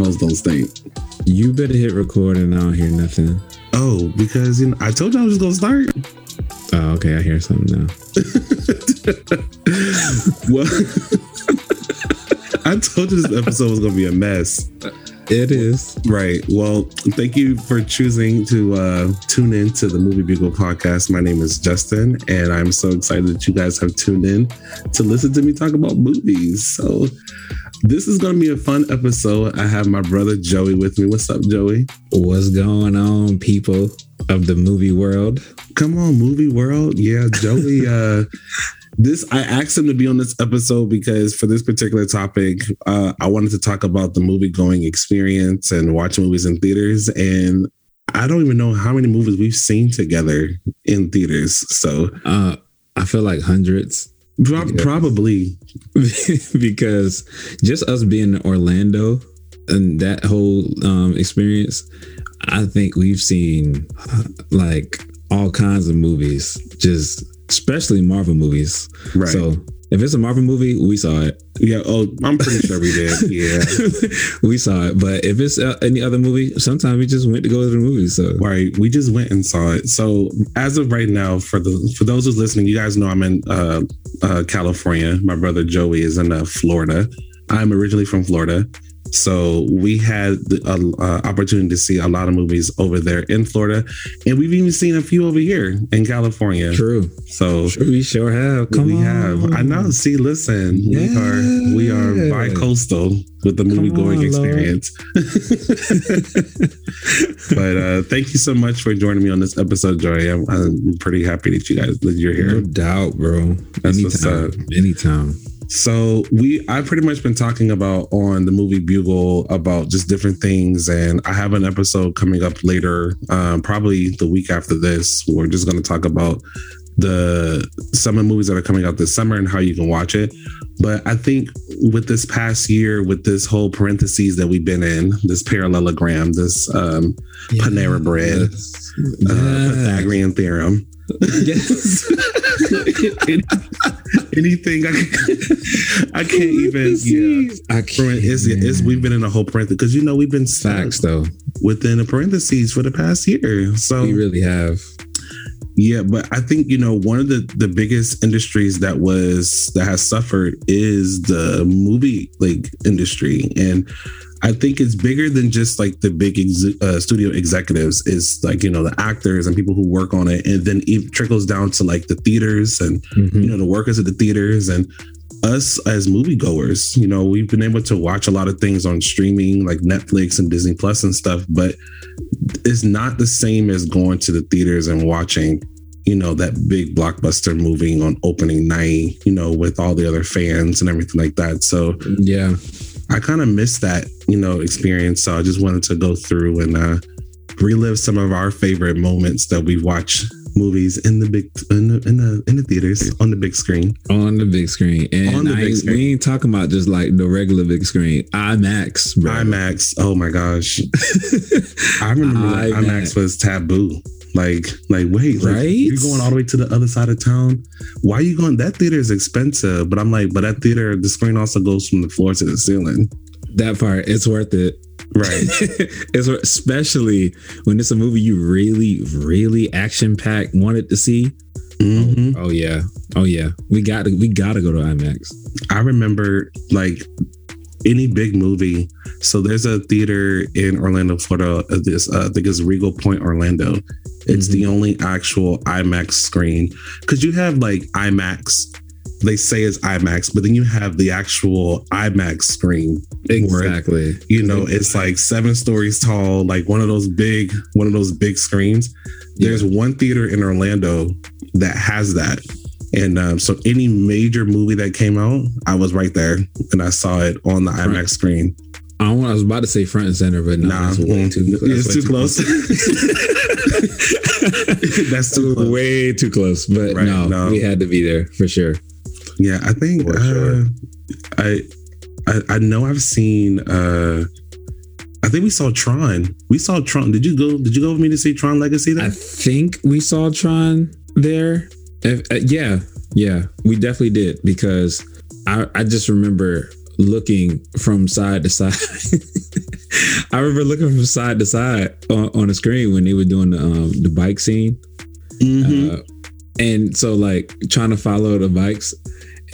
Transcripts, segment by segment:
microphones don't stink. You better hit record and I don't hear nothing. Oh, because you know, I told you I was gonna start. Oh, okay. I hear something now. well, I told you this episode was gonna be a mess. It is. Right. Well, thank you for choosing to uh, tune in to the Movie Bugle podcast. My name is Justin, and I'm so excited that you guys have tuned in to listen to me talk about movies. So, this is going to be a fun episode. I have my brother Joey with me. What's up, Joey? What's going on, people of the movie world? Come on, movie world. Yeah, Joey. uh, this I asked him to be on this episode because for this particular topic, uh, I wanted to talk about the movie going experience and watching movies in theaters. And I don't even know how many movies we've seen together in theaters. So uh, I feel like hundreds. Pro- probably because just us being in Orlando and that whole um, experience, I think we've seen like all kinds of movies just especially Marvel movies. Right. So if it's a Marvel movie, we saw it. Yeah. Oh, I'm pretty sure we did. Yeah, we saw it. But if it's uh, any other movie, sometimes we just went to go to the movies. So right, we just went and saw it. So as of right now, for the for those who's listening, you guys know I'm in uh, uh, California. My brother Joey is in uh, Florida. I'm originally from Florida. So we had the uh, uh, opportunity to see a lot of movies over there in Florida, and we've even seen a few over here in California. True. So True, we sure have. Come we on. have. I know. See, listen, yeah. we are we are bi-coastal with the movie going experience. but uh, thank you so much for joining me on this episode, Joy. I'm, I'm pretty happy that you guys that you're here. No doubt, bro. That's anytime. Anytime. So we I've pretty much been talking about on the movie Bugle about just different things. And I have an episode coming up later, um, probably the week after this. We're just gonna talk about the summer movies that are coming out this summer and how you can watch it. But I think with this past year, with this whole parentheses that we've been in, this parallelogram, this um. Panera bread, yes. uh, Pythagorean theorem. Yes. anything I, can, I can't even. Yeah, I can't. It's, it's, we've been in a whole parenthesis because you know we've been facts though within a parentheses for the past year. So we really have. Yeah, but I think you know one of the the biggest industries that was that has suffered is the movie like industry, and I think it's bigger than just like the big ex- uh, studio executives. Is like you know the actors and people who work on it, and then it trickles down to like the theaters and mm-hmm. you know the workers at the theaters and us as moviegoers. You know, we've been able to watch a lot of things on streaming like Netflix and Disney Plus and stuff, but it's not the same as going to the theaters and watching you know that big blockbuster movie on opening night you know with all the other fans and everything like that so yeah I kind of missed that, you know, experience. So I just wanted to go through and uh, relive some of our favorite moments that we watch movies in the big in the, in the in the theaters on the big screen. On the big screen. And on the big screen. we ain't talking about just like the regular big screen. IMAX, bro. IMAX. Oh my gosh. I remember IMAX. IMAX was taboo. Like, like, wait, like, right? You're going all the way to the other side of town. Why are you going? That theater is expensive, but I'm like, but that theater, the screen also goes from the floor to the ceiling. That part, it's worth it. Right. it's especially when it's a movie you really, really action packed wanted to see. Mm-hmm. Oh, oh, yeah. Oh yeah. We got to we gotta go to IMAX. I remember like any big movie. So there's a theater in Orlando, Florida. Uh, this uh, I think it's Regal Pointe Orlando. It's mm-hmm. the only actual IMAX screen because you have like IMAX. They say it's IMAX, but then you have the actual IMAX screen. Exactly. Where, you know, it's like seven stories tall, like one of those big, one of those big screens. There's one theater in Orlando that has that and um, so any major movie that came out, I was right there and I saw it on the IMAX screen. I, I was about to say front and center, but no, nah, way too, it's too, too close. that's too close. way too close. But right, no, no, we had to be there for sure. Yeah, I think uh, sure. I, I I know I've seen. uh I think we saw Tron. We saw Tron. Did you go? Did you go with me to see Tron Legacy? There? I think we saw Tron there. If, uh, yeah, yeah, we definitely did because I, I just remember looking from side to side. I remember looking from side to side on, on the screen when they were doing the um, the bike scene, Mhm. uh, and so like trying to follow the bikes.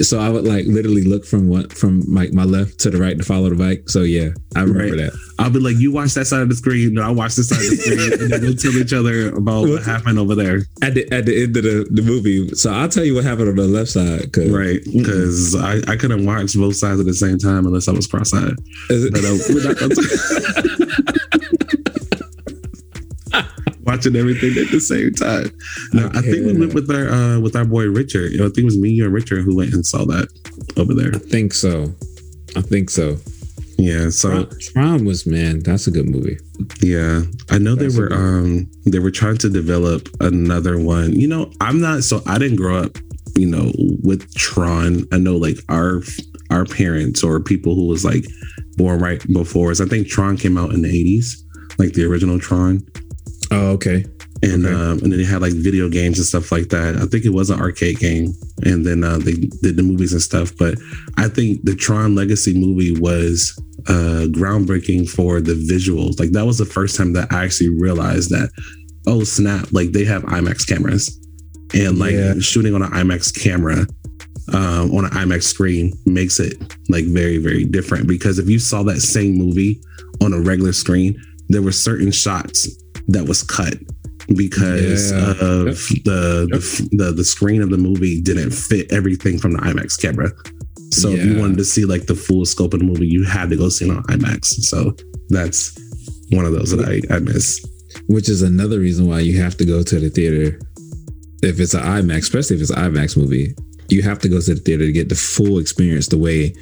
So I would like literally look from what from like my left to the right to follow the bike. So yeah, I remember Right. that. I'll be like, you watch that side of the screen, no, I watch this side of the screen, and then we'll tell each other about what happened over there. At the at the end of the, the movie, so I'll tell you what happened on the left side. Cause Right. Because I, I couldn't watch both sides at the same time unless I was cross eyed. Is it- But uh, watching everything at the same time. No, I think we went with our uh, with our boy Richard. You know, I think it was me, you, and Richard who went and saw that over there. I think so. I think so. Yeah. So Tron, Tron was man, that's a good movie. yeah, I know That's they were um they were trying to develop another one. You know, I'm not so I didn't grow up, you know, with Tron. I know like our our parents or people who was like born right before us. I think Tron came out in the 80s, like the original Tron. Oh, okay. and Okay. um, and then they had like video games and stuff like that. I think it was an arcade game, and then uh, they did the movies and stuff. But I think the Tron Legacy movie was uh, groundbreaking for the visuals. Like that was the first time that I actually realized that oh snap, like they have IMAX cameras, and like Yeah. shooting on an IMAX camera. Um, on an IMAX screen makes it like very, very different because if you saw that same movie on a regular screen, there were certain shots that was cut because Yeah. of Yep. the, the the the screen of the movie didn't fit everything from the IMAX camera. So if you wanted to see like the full scope of the movie, you had to go see it on IMAX. So that's one of those that I, I miss. Which is another reason why you have to go to the theater. If it's an IMAX, especially if it's an IMAX movie, you have to go to the theater to get the full experience the way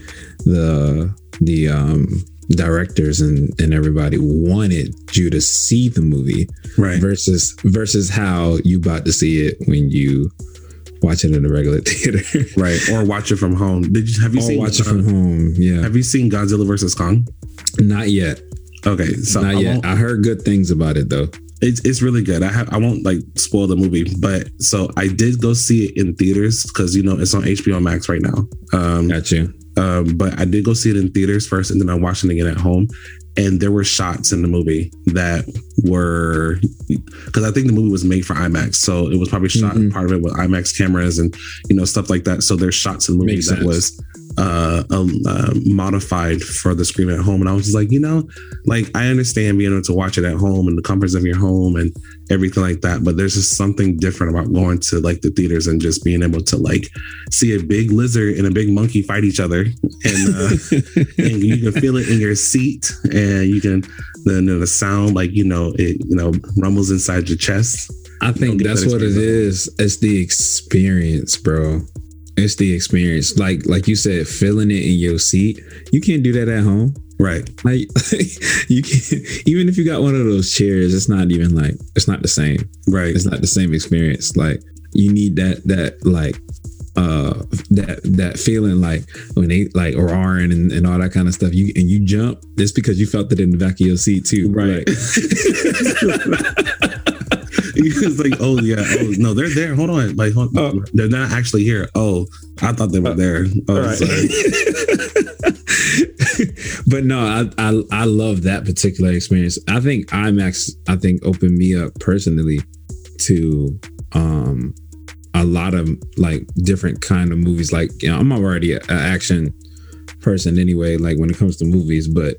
the the um directors and, and everybody wanted you to see the movie Right. versus versus how you about to see it when you watch it in a regular theater. Right. Or watch it from home. Did you have you or seen watch it from home. Yeah. Have you seen Godzilla versus Kong? Not yet. Okay, so Not I yet. I heard good things about it though. It's it's really good. I have I won't like spoil the movie, but so I did go see it in theaters because you know it's on HBO Max right now. Um, Got you. Um, but I did go see it in theaters first, and then I watched it again at home. And there were shots in the movie that were because I think the movie was made for IMAX, so it was probably shot Mhm. part of it with IMAX cameras and you know stuff like that. So there's shots in the movie Makes that sense. was uh, um, uh, modified for the screen at home, and I was just like, you know, like I understand being able to watch it at home and the comforts of your home and everything like that, but there's just something different about going to like the theaters and just being able to like see a big lizard and a big monkey fight each other, and uh, and you can feel it in your seat, and you can the the sound like you know it you know rumbles inside your chest. I think that's that what it is. It's the experience, bro. It's the experience. Like like you said, feeling it in your seat. You can't do that at home. Right. Like you can't. even if you got one of those chairs, it's not even like it's not the same. Right. It's not the same experience. Like you need that that like uh that that feeling like when they like roaring and, and all that kind of stuff you and you jump it's because you felt it in the back of your seat too Right. It's like, oh yeah, oh no, they're there. Hold on, like hold, Oh. they're not actually here. Oh, I thought they were there. Oh, Right. sorry. but no, I, I I love that particular experience. I think IMAX I think opened me up personally to um a lot of like different kind of movies. Like you know, I'm already an action person anyway. Like when it comes to movies, but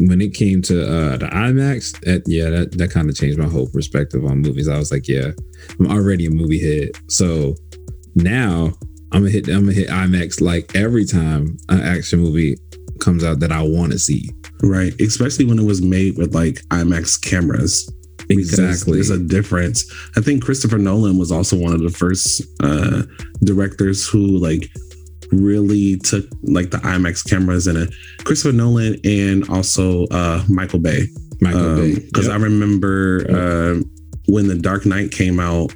when it came to uh the IMAX, that, yeah, that that kind of changed my whole perspective on movies. I was like, yeah, I'm already a movie head, so now I'm gonna hit I'm gonna hit IMAX like every time an action movie comes out that I want to see. Right. Especially when it was made with like IMAX cameras. Exactly. There's a difference. I think Christopher Nolan was also one of the first uh, directors who like really took like the IMAX cameras and it. Christopher Nolan and also uh, Michael Bay. Michael Bay. Because Yep. I remember uh, when The Dark Knight came out,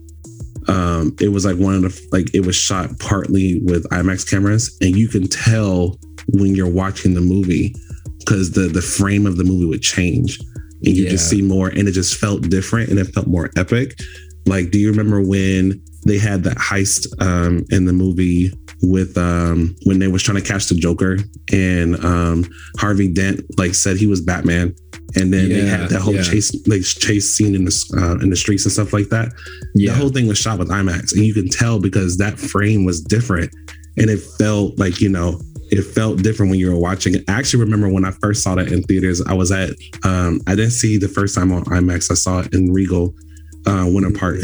um, it was like one of the like it was shot partly with IMAX cameras, and you can tell when you're watching the movie because the the frame of the movie would change, and you just see more, and it just felt different, and it felt more epic. Like, do you remember when they had that heist um, in the movie with um, when they was trying to catch the Joker, and um, Harvey Dent like said he was Batman, and then they had that whole yeah. chase like chase scene in the uh, in the streets and stuff like that. Yeah. The whole thing was shot with IMAX, and you can tell because that frame was different, and it felt like you know it felt different when you were watching it. I actually remember when I first saw that in theaters. I was at um, I didn't see the first time on IMAX. I saw it in Regal uh, Winter Park,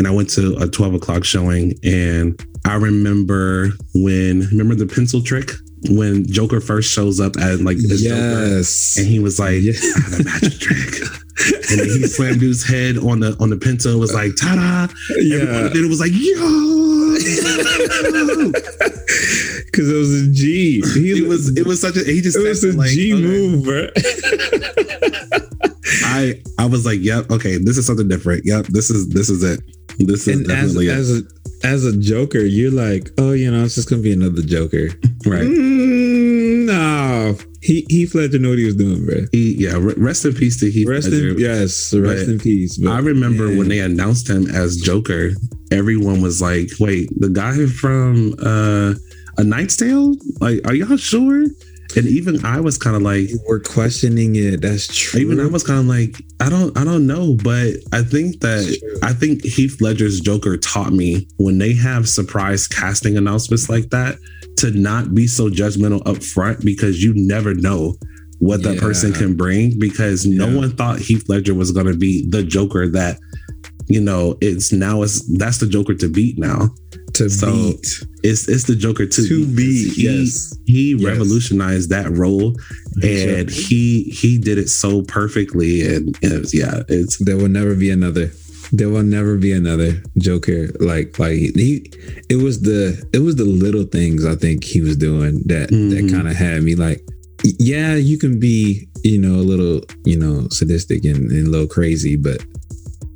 and I went to a twelve o'clock showing, and I remember when remember the pencil trick when Joker first shows up as like as Joker, yes. and he was like, Yeah. I had a magic trick. and then he slammed dude's head on the on the pencil. Was like, ta-da! Everyone yeah. did it was like, yo. Because it was a G. He it was it was such a he just it was a like, G okay. move, bro. I I was like, yep, okay, this is something different. Yep, this is this is it. This is and as definitely it. as a as a Joker, you're like, oh, you know, it's just gonna be another Joker. right. Mm, no, he Heath Ledger knew what he was doing, bro. He, yeah, rest in peace to Heath Rest Ledger. in yes, rest But in peace. But I remember man, when they announced him as Joker, everyone was like, "Wait, the guy from uh, A Knight's Tale? Like, are y'all sure?" And even I was kind of like, you were questioning it. That's true. even I was kind of like, I don't, I don't know, but I think that I think Heath Ledger's Joker taught me when they have surprise casting announcements like that to not be so judgmental up front because you never know what that Yeah. person can bring because no one thought Heath Ledger was going to be the Joker that you know it's now it's that's the Joker to beat now to so- beat. it's it's the Joker to, To beat. he yes. he Yes. revolutionized that role and he he did it so perfectly and, and it was, yeah it's there will never be another. There will never be another Joker like like he. It was the it was the little things I think he was doing that Mhm. that kind of had me like, yeah, you can be you know a little you know sadistic and, and a little crazy, but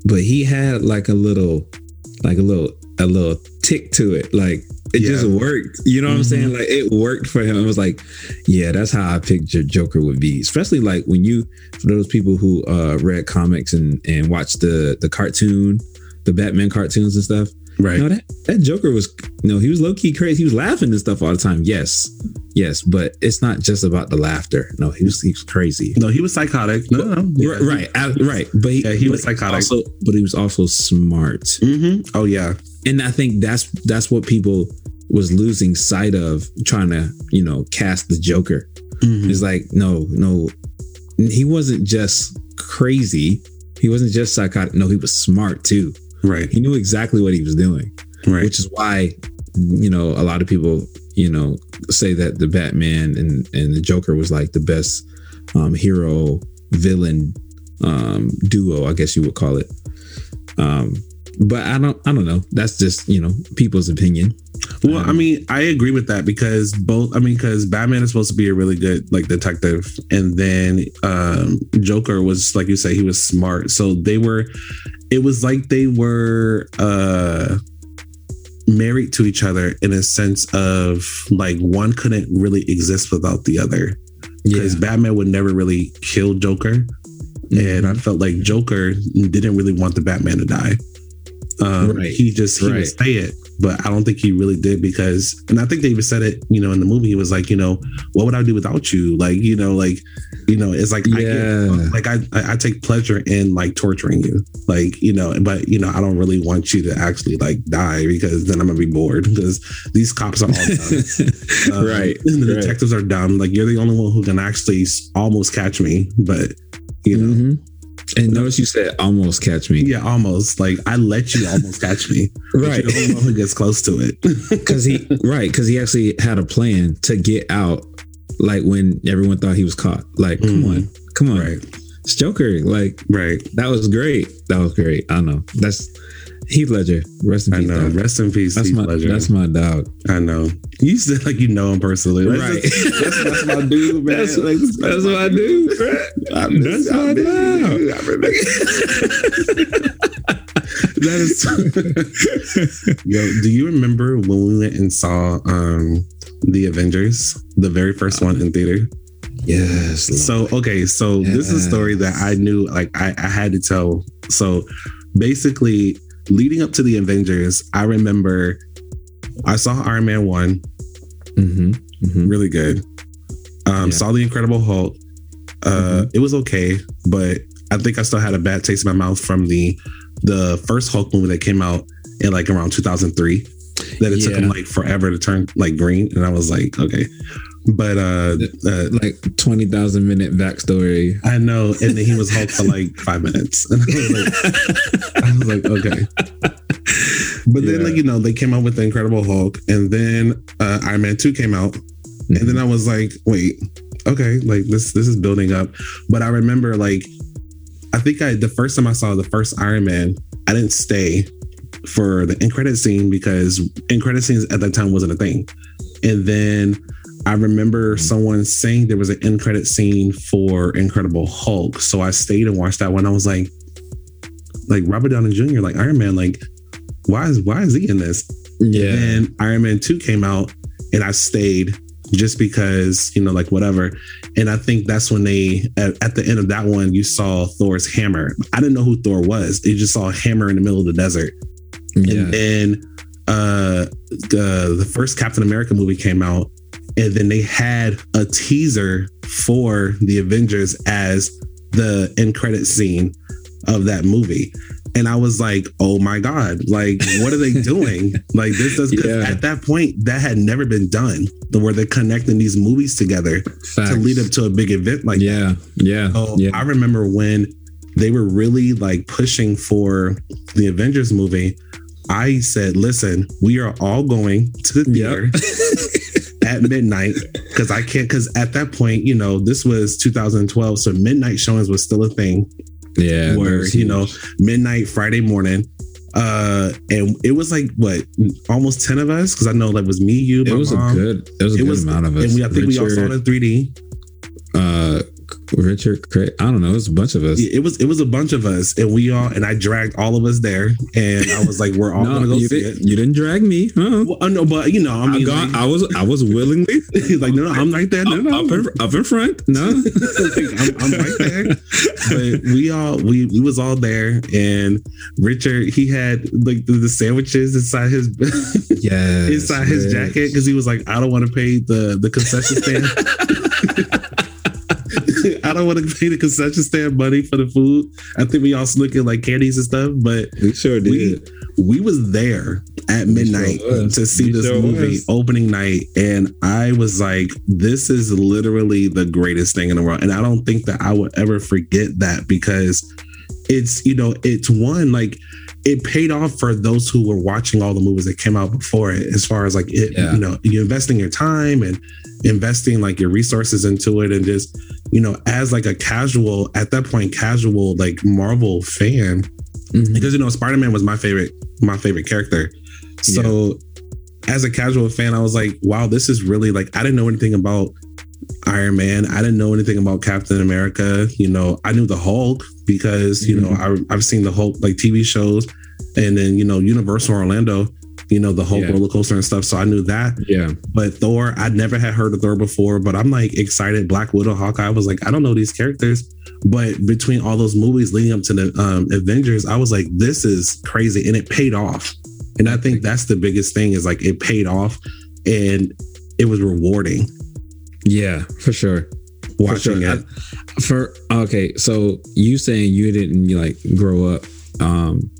but he had like a little like a little a little tick to it like. It Yeah. just worked. You know what I'm Mhm. saying? Like it worked for him. It was like, yeah, that's how I pictured Joker would be. Especially like when you for those people who uh read comics and and watched the the cartoon, the Batman cartoons and stuff. Right No, that that Joker was no, he was low key crazy. He was laughing and stuff all the time. Yes, yes, but it's not just about the laughter. No, he was he was crazy. no he was psychotic no no Right, right, I- right. But he, Yeah, he was psychotic. Also, but he was also smart, hmm oh yeah and I think that's that's what people was losing sight of trying to you know cast the Joker. Mhm. It's like, no, no, he wasn't just crazy. He wasn't just psychotic. No, he was smart too. Right He knew exactly what he was doing, right which is why, you know, a lot of people, you know, say that the Batman and, and the Joker was like the best um, hero villain um, duo, I guess you would call it. Um, but I don't, I don't know. That's just you know people's opinion. Well, I mean, I agree with that because both. I mean, because Batman is supposed to be a really good like detective, and then um Joker was like you say, he was smart. So they were. It was like they were uh married to each other in a sense of like one couldn't really exist without the other because Batman would never really kill Joker, and I felt like Joker didn't really want the Batman to die. Um, Right. He just he Right. would say it, but I don't think he really did because, and I think they even said it, you know, in the movie. He was like, you know, what would I do without you? Like, you know, like, you know, it's like, I Yeah. get, like I, I I take pleasure in like torturing you, like, you know, but you know, I don't really want you to actually like die because then I'm gonna be bored because these cops are all dumb. Um, right. and the right. detectives are dumb. Like you're the only one who can actually almost catch me, but you know, Mhm. And notice you said almost catch me. yeah, almost. Like I let you almost catch me, Right. You're the one who gets close to it. Because he right, because he actually had a plan to get out like when everyone thought he was caught. Like, come Mhm. on, come on. right, It's Joker. Like right. that was great. That was great. I know. That's Heath Ledger. Rest in I peace. know. dog. Rest in peace, That's Heath my Ledger. that's my dog. I know. You said like you know him personally, That's Right. just- That's, that's my dude, man. That's, Like, that's what I do. I miss- That's I my miss dog. you. I remember- that is. Yo, do you remember when we went and saw um the Avengers, the very first one in theater? Yes. So okay, so this is a story that I knew like I, I had to tell. So basically, leading up to the Avengers, I remember I saw Iron Man one, Mm-hmm. Mm-hmm. really good. Um, Yeah. Saw the Incredible Hulk. Uh, It was okay, but I think I still had a bad taste in my mouth from the the first Hulk movie that came out in like around 2003. That it took Yeah. him like forever to turn like green, and I was like, okay. But uh, uh Like twenty thousand minute backstory. I know, and then he was Hulk for like five minutes, and I was like, I was like, okay. But then, like you know, they came out with the Incredible Hulk, and then uh, Iron Man Two came out, and Mm-hmm. then I was like, wait, okay, like this this is building up. But I remember, like, I think I the first time I saw the first Iron Man, I didn't stay for the end credit scene because end credit scenes at that time wasn't a thing, and then. I remember someone saying there was an end credit scene for Incredible Hulk, so I stayed and watched that one. I was like, like Robert Downey Jr., like Iron Man, like why is why is he in this? yeah. And Iron Man 2 came out and I stayed just because, you know, like whatever. And I think that's when they, at, at the end of that one, you saw Thor's hammer. I didn't know who Thor was. They just saw a hammer in the middle of the desert. yeah. And then uh, uh, the first Captain America movie came out. And then they had a teaser for the Avengers as the end credit scene of that movie. And I was like, oh my God, like, what are they doing? like, this does, yeah. at that point, that had never been done, the where they're connecting these movies together Facts. to lead up to a big event like that. yeah. Yeah. So yeah. I remember when they were really like pushing for the Avengers movie. I said, listen, we are all going to the theater at midnight because I can't, because at that point, you know, this was 2012. So midnight showings was still a thing yeah. where, you know, midnight Friday morning. Uh, and it was like what almost 10 of us because I know that was me, you, it was mom. a good. It was a it good was, amount of us. and we, I think we all saw it in 3D. uh, Richard, Craig. I don't know. It was a bunch of us. Yeah, it was it was a bunch of us, and we all and I dragged all of us there, and I was like, "We're all no, gonna go you, see did, it." you didn't drag me. Huh? Well, uh, I know, but you know, I I, mean, got, like, I was I was willingly he's like, "No, no, I'm right there. No, no, up, in, up in front. No, I'm, I'm right there." But we all we we was all there, and Richard he had like the, the sandwiches inside his yeah, inside his jacket because he was like, "I don't want to pay the the concession stand." I don't want to pay the concession stand money for the food. I think we all snuck in like candies and stuff, but We sure did. we we was there at midnight sure to see We this sure movie was. opening night and i was like this is literally the greatest thing in the world and i don't think that i would ever forget that because it's you know it's one like it paid off for those who were watching all the movies that came out before it as far as like it Yeah. you know you investing your time and investing like your resources into it and just you know as like a casual at that point casual like marvel fan. Mhm. because you know spider-man was my favorite my favorite character. So as a casual fan i was like wow this is really like i didn't know anything about iron man. I didn't know anything about captain america. You know i knew the hulk because you know I, i've seen the hulk like tv shows. And then you know universal orlando you know the whole Yeah. roller coaster and stuff so i knew that Yeah, but Thor, I never had heard of Thor before, but I'm like excited. Black Widow, Hawkeye, I was like, I don't know these characters. But between all those movies leading up to the um, Avengers, I was like, this is crazy. And it paid off. And I think that's the biggest thing is like it paid off and it was rewarding yeah, for sure. watching for sure. it. I- for okay, so you saying you didn't like grow up, um,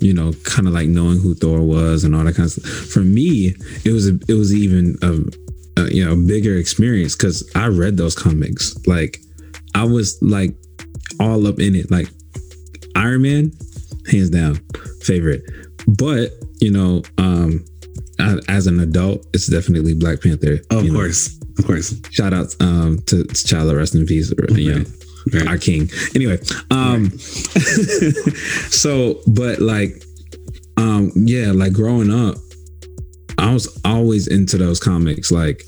you know, kind of like knowing who Thor was and all that kind of stuff. For me, it was a, it was even a, a you know bigger experience because I read those comics. Like I was like all up in it. Like Iron Man, hands down, favorite. But you know, um, I- as an adult, it's definitely Black Panther. Of you know. course. Of course. Shout out um, to T'Challa, rest in peace. You know, Right. Our king. Anyway, um, so but like, um, yeah, like growing up, I was always into those comics, like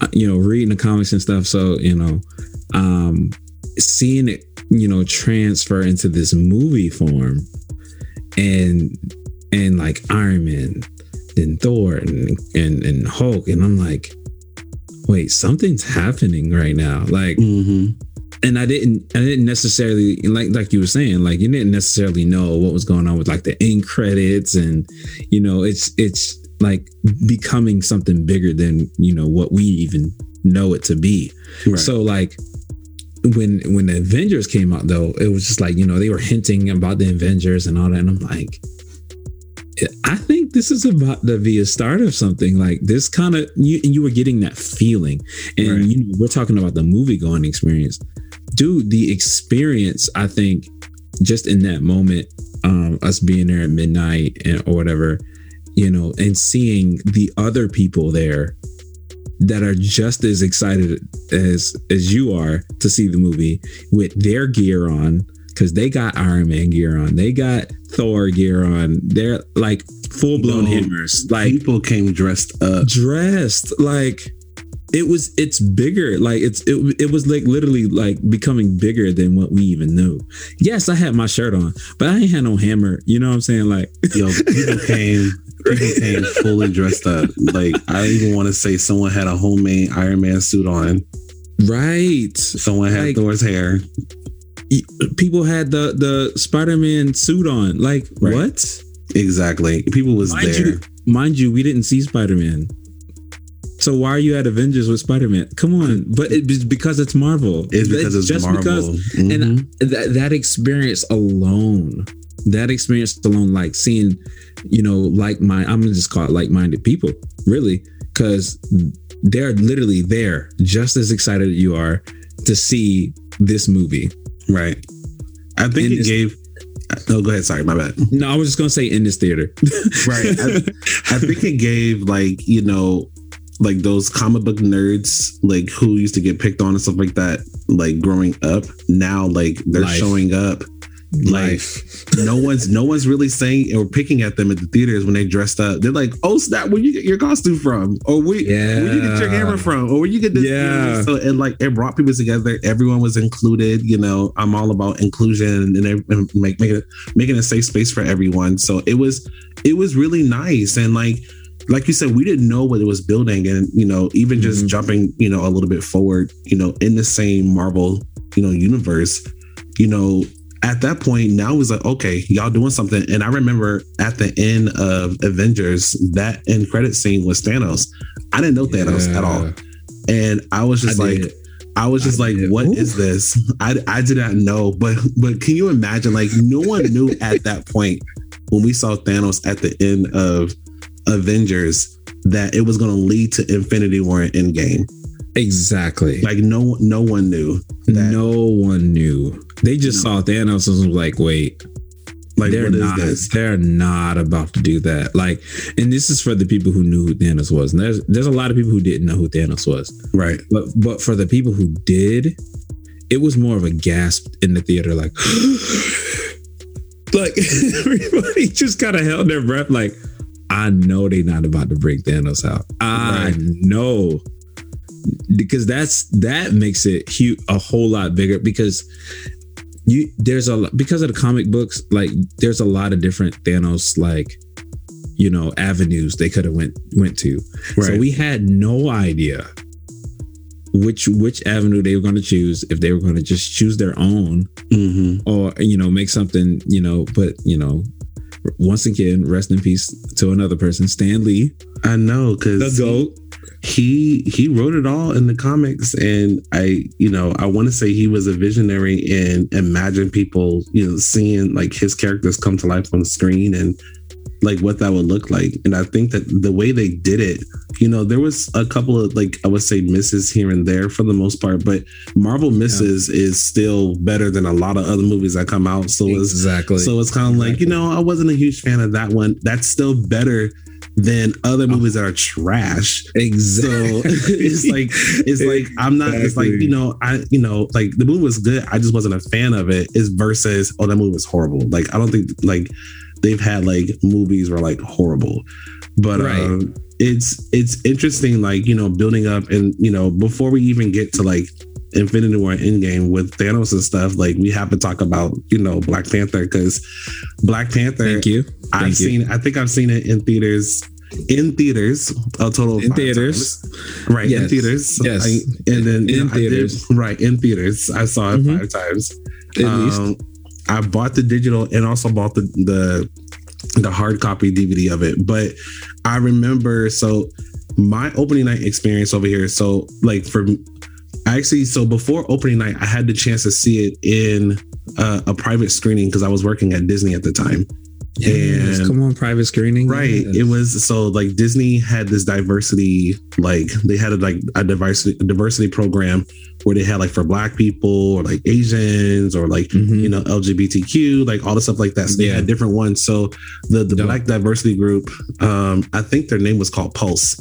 uh, you know, reading the comics and stuff. So you know, um, seeing it, you know, transfer into this movie form, and and like Iron Man, then Thor, and and and Hulk, and I'm like, wait, something's happening right now. Like hmm and I didn't I didn't necessarily like like you were saying like you didn't necessarily know what was going on with like the end credits and you know it's it's like becoming something bigger than you know what we even know it to be. Right. So like when when the Avengers came out though, it was just like you know they were hinting about the Avengers and all that, and I'm like, I think this is about to be a start of something like this kind of you and you were getting that feeling, and right. you know, we're talking about the movie going experience, dude. The experience, I think, just in that moment, um, us being there at midnight and, or whatever, you know, and seeing the other people there that are just as excited as as you are to see the movie with their gear on because they got Iron Man gear on, they got Thor gear on, they're like full blown no, hammers. Like people came dressed up, dressed like it was. It's bigger. Like it's it. It was like literally like becoming bigger than what we even knew. Yes, I had my shirt on, but I ain't had no hammer. You know what I'm saying? Like yo, people came people came fully dressed up. Like I even want to say someone had a homemade Iron Man suit on. Right. Someone had like, Thor's hair. People had the the Spider Man suit on. Like right. what? Exactly. People was mind there. You, mind you, we didn't see Spider Man. So why are you at Avengers with Spider Man? Come on, but it's because it's Marvel. It's because it's, it's just Marvel. because, mm-hmm. and that that experience alone, that experience alone, like seeing you know, like my I'm gonna just call it like minded people, really, because they're literally there, just as excited as you are to see this movie. Right. I think it gave. Oh, go ahead. Sorry, my bad. No, I was just gonna say in this theater. right. I, I think it gave like you know like those comic book nerds like who used to get picked on and stuff like that like growing up now like they're Life. showing up Life. no one's no one's really saying or picking at them at the theaters when they dressed up. They're like, "Oh snap! Where you get your costume from? Or where, yeah. where you get your hammer from? Or where you get this?" Yeah. So and like it brought people together. Everyone was included. You know, I'm all about inclusion and, and make, making making a safe space for everyone. So it was it was really nice and like like you said, we didn't know what it was building, and you know, even just mm-hmm. jumping, you know, a little bit forward, you know, in the same Marvel, you know, universe, you know, at that point, now it was like, okay, y'all doing something. And I remember at the end of Avengers, that end credit scene was Thanos. I didn't know Thanos yeah. at all. And I was just I like, did. I was just I like, did. "What Ooh. is this? I, I did not know. But but can you imagine? Like no one knew at that point when we saw Thanos at the end of Avengers that it was going to lead to Infinity War and Endgame. Exactly. Like no no one knew. That. No one knew. They just no. saw Thanos and was like, wait. Like they're not, they're not about to do that. Like, and this is for the people who knew who Thanos was. And there's there's a lot of people who didn't know who Thanos was. Right. But but for the people who did, it was more of a gasp in the theater, like like everybody just kind of held their breath, like, I know they're not about to break Thanos out. I right. know because that's that makes it huge, a whole lot bigger because you there's a because of the comic books like there's a lot of different Thanos like you know avenues they could have went went to right. so we had no idea which which avenue they were going to choose if they were going to just choose their own mm-hmm. or you know make something you know but you know once again rest in peace to another person stan lee. I know because the goat. he he wrote it all in the comics and i you know i want to say he was a visionary and imagine people you know seeing like his characters come to life on the screen and like what that would look like and i think that the way they did it you know there was a couple of like i would say misses here and there for the most part but marvel misses yeah. is still better than a lot of other movies that come out so exactly it's, so it's kind of exactly. like you know i wasn't a huge fan of that one that's still better than other uh-huh. movies that are trash. Exactly. So it's like it's like I'm not. It's like you know I you know like the movie was good. I just wasn't a fan of it. Is versus oh that movie was horrible. Like I don't think like they've had like movies were like horrible, but right. um, it's it's interesting like you know building up and you know before we even get to like Infinity War Endgame with Thanos and stuff, like we have to talk about, you know, Black Panther because Black Panther. Thank you. I've Thank seen. I think I've seen it in theaters in theaters, a total in theaters, times. right? Yes. In theaters, Yes. I, and then In know, I did- theaters. right? In theaters, I saw it Mhm. five times. at least. I bought the digital and also bought the the the hard copy DVD of it. But I remember so my opening night experience over here. So like for actually, so before opening night, I had the chance to see it in uh, a private screening because I was working at Disney at the time. Yes, and- come on, private screening. Right. Yes. It was so like Disney had this diversity, like they had a, like a diversity diversity program where they had like for black people or like Asians or like Mhm. you know LGBTQ, like all the stuff like that. So they Yeah. had different ones. So the the Dope. Black Diversity Group, um, I think their name was called Pulse,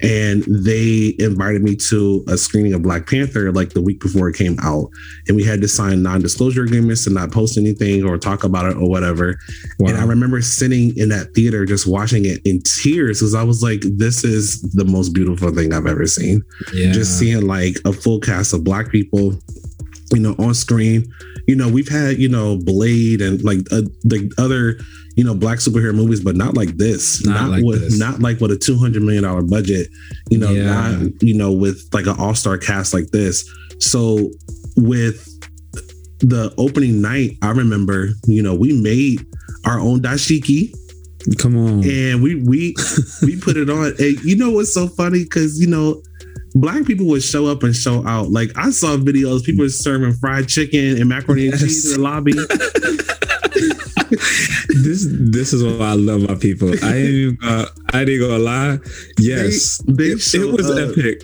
and they invited me to a screening of Black Panther like the week before it came out, and we had to sign non-disclosure agreements to not post anything or talk about it or whatever. Wow. And I remember sitting in that theater just watching it in tears because I was like, this is the most beautiful thing I've ever seen. yeah. Just seeing like a full cast of black people, you know, on screen. You know, we've had, you know, Blade and like uh, the other, you know, black superhero movies, but not like this. Not like with this. not like with a two hundred million dollar budget. You know, Yeah. not you know with like an all star cast like this. So with the opening night, I remember, you know, we made our own dashiki come on. and we we we put it on. And you know what's so funny? Because you know, black people would show up and show out. Like I saw videos, people were serving fried chicken and macaroni and cheese in the lobby. this this is what I love about people. I ain't even uh, I ain't gonna lie. Yes, They- they it, it was epic.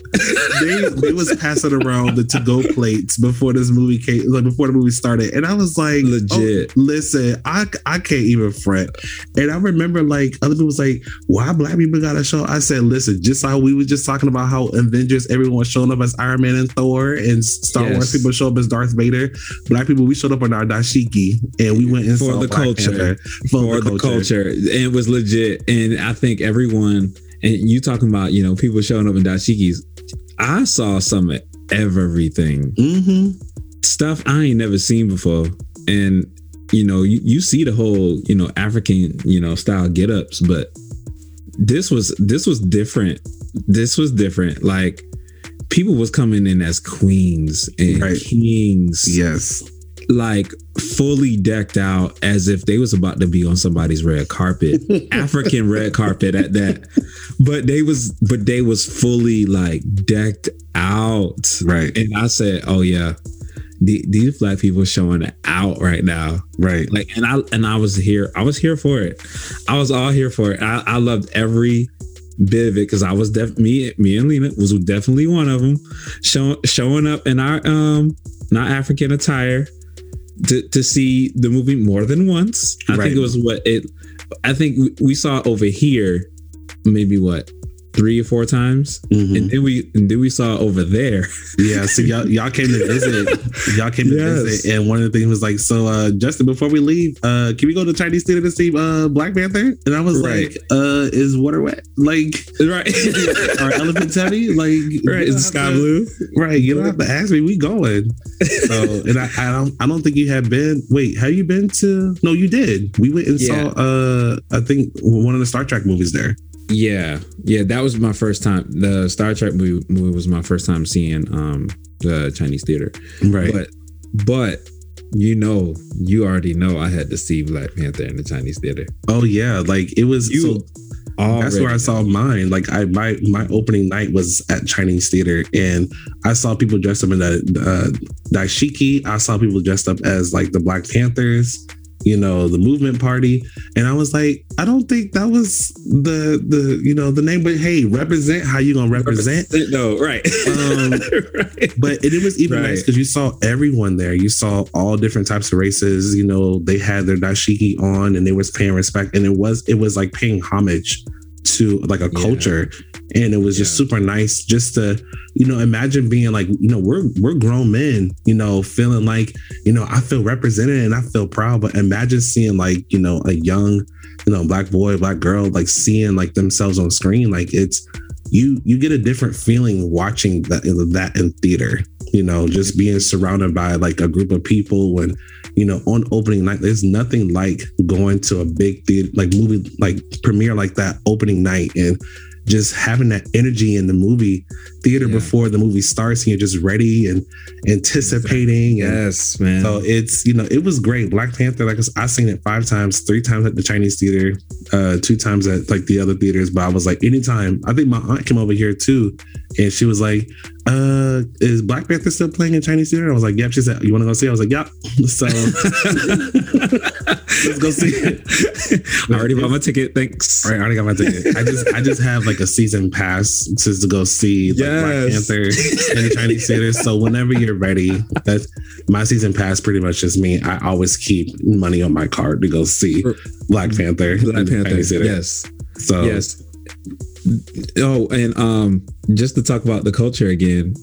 they they was passing around the to go plates before this movie came, like before the movie started, and I was like, oh, Legit. oh, listen, I I can't even fret. And I remember like other people was like, why black people got a show? I said, listen, just how we were just talking about how Avengers, everyone showing up as Iron Man and Thor, and Star Yes. Wars people show up as Darth Vader. Black people, we showed up on our dashiki, and we went and For the culture. Panther for the culture. And it was legit. And I think everyone, and you talking about, you know, people showing up in dashikis, I saw some of everything. hmm Stuff I ain't never seen before. And, you know, you, you see the whole, you know, African, you know, style get ups, but this was this was different. This was different. Like people was coming in as queens and Right. kings Yes. Like fully decked out as if they was about to be on somebody's red carpet african red carpet at that. But they was but they was fully like decked out. Right. and i said oh yeah. The, these black people showing out right now. Right. like and i and i was here i was here for it. I was all here for it. I, I loved every bit of it because i was def me me and lena was definitely one of them show, showing up in our um not african attire to, to see the movie more than once i Right. think it was what it i think we- we saw over here maybe what three or four times Mhm. and then we and then we saw over there Yeah, so y'all y'all came to visit. Y'all came to Yes. visit, and one of the things was like, so uh Justin, before we leave, uh, can we go to the Chinese theater to see uh Black Panther? And I was Right. like, uh, is water wet? Like, right are elephants heavy? Like, right it's have sky to- blue Right, you don't have to ask me. We going. So, and I, I don't, I don't think you have been. Wait, have you been to? No, you did. We went and Yeah. saw. uh I think one of the Star Trek movies there. Yeah, yeah, that was my first time. The Star Trek movie, movie was my first time seeing um the Chinese theater. Right. But but you know, you already know I had to see Black Panther in the Chinese theater. oh yeah, like it was. You so That's where I saw mine. Like I my my opening night was at Chinese theater, and I saw people dressed up in the uh, dashiki. I saw people dressed up as like the Black Panthers. You know the movement party, and I was like, I don't think that was the the you know the name, but hey, represent how you gonna represent. No, right. Um, right. But it, it was even nice because you saw everyone there. You saw all different types of races. You know, they had their dashiki on, and they was paying respect, and it was it was like paying homage to like a Yeah. culture, and it was just Yeah. super nice just to you know imagine being like you know we're we're grown men, you know, feeling like you know I feel represented and I feel proud, but imagine seeing like you know a young you know black boy, black girl like seeing like themselves on screen, like it's you you get a different feeling watching that that in theater you know just being surrounded by like a group of people and you know, on opening night, there's nothing like going to a big theater, like movie, like premiere like that opening night and just having that energy in the movie theater yeah. before the movie starts and you're just ready and anticipating. Yes, man. So it's, you know, it was great. Black Panther, like I seen it five times, three times at the Chinese theater, uh, two times at like the other theaters. But I was like, anytime, I think my aunt came over here too. And she was like, uh, is Black Panther still playing in Chinese theater? I was like, yep. She said, you want to go see? It? I was like, yep. So let's go see it. I already bought my ticket. Thanks. All right, I already got my ticket. I just, I just have like a season pass just to go see like, yes. Black Panther in the Chinese theater. So whenever you're ready, that's my season pass. Pretty much just me. I always keep money on my card to go see Black Panther. Black Panther. Yes. So yes. Oh, and um, just to talk about the culture again,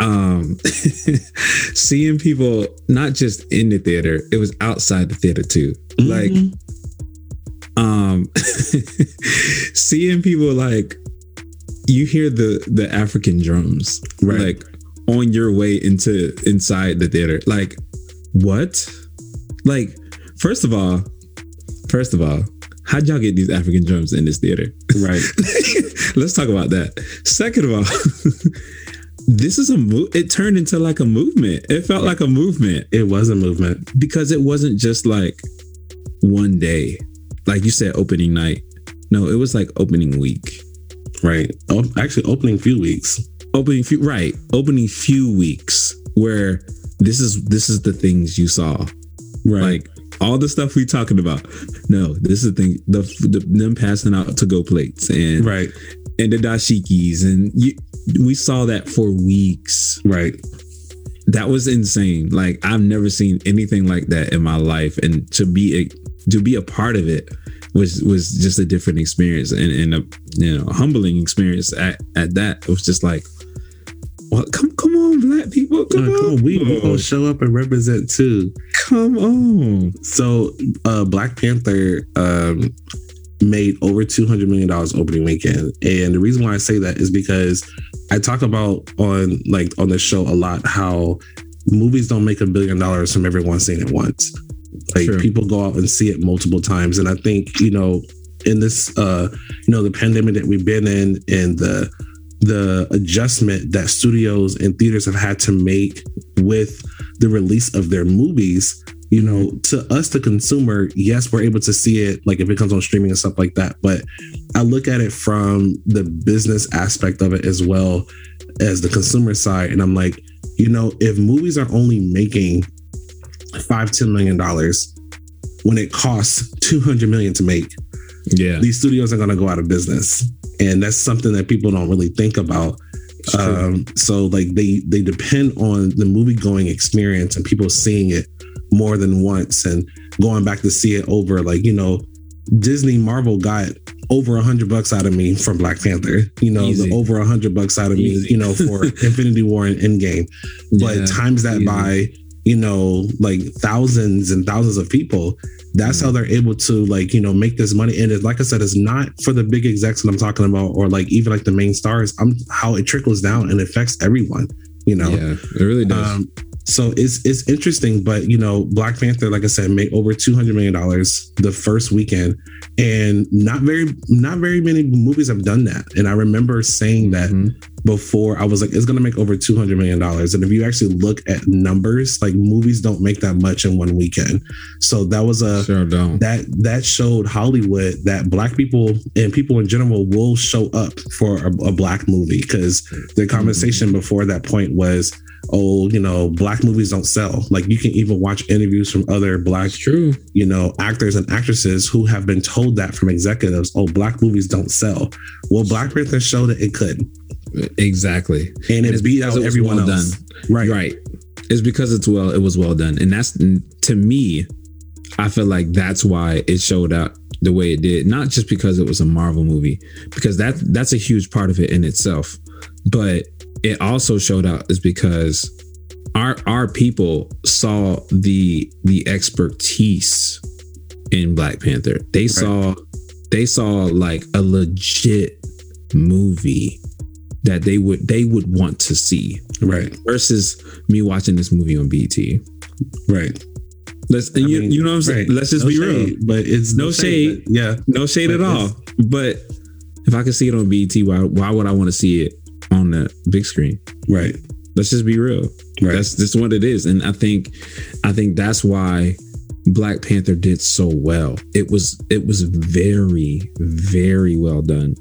um, seeing people not just in the theater, it was outside the theater too. Mm-hmm. Like, um, seeing people like you hear the the African drums, right? Like on your way into inside the theater. Like, what? Like, first of all, first of all, how'd y'all get these African drums in this theater? Right. Let's talk about that. Second of all, this is a move. It turned into like a movement. It felt like a movement. It was a movement because it wasn't just like one day, like you said, opening night. No, it was like opening week. Right. Oh, actually, opening few weeks. Opening few. Right. Opening few weeks where this is this is the things you saw. Right. Like all the stuff we talking about. No, this is the thing. The, the them passing out to go plates and right and the dashikis and you, we saw that for weeks. Right. That was insane. Like I've never seen anything like that in my life, and to be a, to be a part of it was was just a different experience and, and a you know humbling experience at, at that. It was just like well, come come on, black people, come, come on. We, we gonna show up and represent too. Come on. So, uh, Black Panther um, made over two hundred million dollars opening weekend, and the reason why I say that is because I talk about on like on the show a lot how movies don't make a billion dollars from everyone seeing it once. Like True. people go out and see it multiple times, and I think you know in this uh you know the pandemic that we've been in and the the adjustment that studios and theaters have had to make with the release of their movies you know to us the consumer yes we're able to see it like if it comes on streaming and stuff like that but i look at it from the business aspect of it as well as the consumer side and i'm like you know if movies are only making five ten million dollars when it costs 200 million to make yeah. these studios are going to go out of business and that's something that people don't really think about. Um, so like they they depend on the movie going experience and people seeing it more than once and going back to see it over like you know disney marvel got over a hundred bucks out of me from black panther. You know the over a hundred bucks out of Easy. me you know for infinity war and endgame. But yeah, times that by you know like thousands and thousands of people that's how they're able to like you know make this money. And it, like i said it's not for the big execs that i'm talking about or like even like the main stars. I'm how it trickles down and affects everyone you know? Yeah it really does. Um, so it's it's interesting, but you know, Black Panther, like I said, made over two hundred million dollars the first weekend, and not very not very many movies have done that. And I remember saying that mm-hmm. before. I was like, it's gonna make over two hundred million dollars. And if you actually look at numbers, like movies don't make that much in one weekend. So that was a sure that that showed Hollywood that Black people and people in general will show up for a, a Black movie because the conversation mm-hmm. before that point was oh, you know, black movies don't sell. Like you can even watch interviews from other black, true, you know, actors and actresses who have been told that from executives. Oh, black movies don't sell. Well, Black Panther showed that it could. Exactly, and it beat out everyone well else. Done. Right, right. It's because it's well, it was well done, and that's to me. I feel like that's why it showed out the way it did. Not just because it was a Marvel movie, because that that's a huge part of it in itself, but it also showed out is because our our people saw the the expertise in Black Panther. They right. saw they saw like a legit movie that they would they would want to see. Right. Versus me watching this movie on BET. Right. Let's you, mean, you know what I'm saying. right. Let's just No be real. but it's No shade. but yeah, No shade But at all. But if I could see it on BET, why why would I want to see it on the big screen? right, Let's just be real. right. That's just what it is. And I think I think that's why Black Panther did so well. It was it was very, very well done.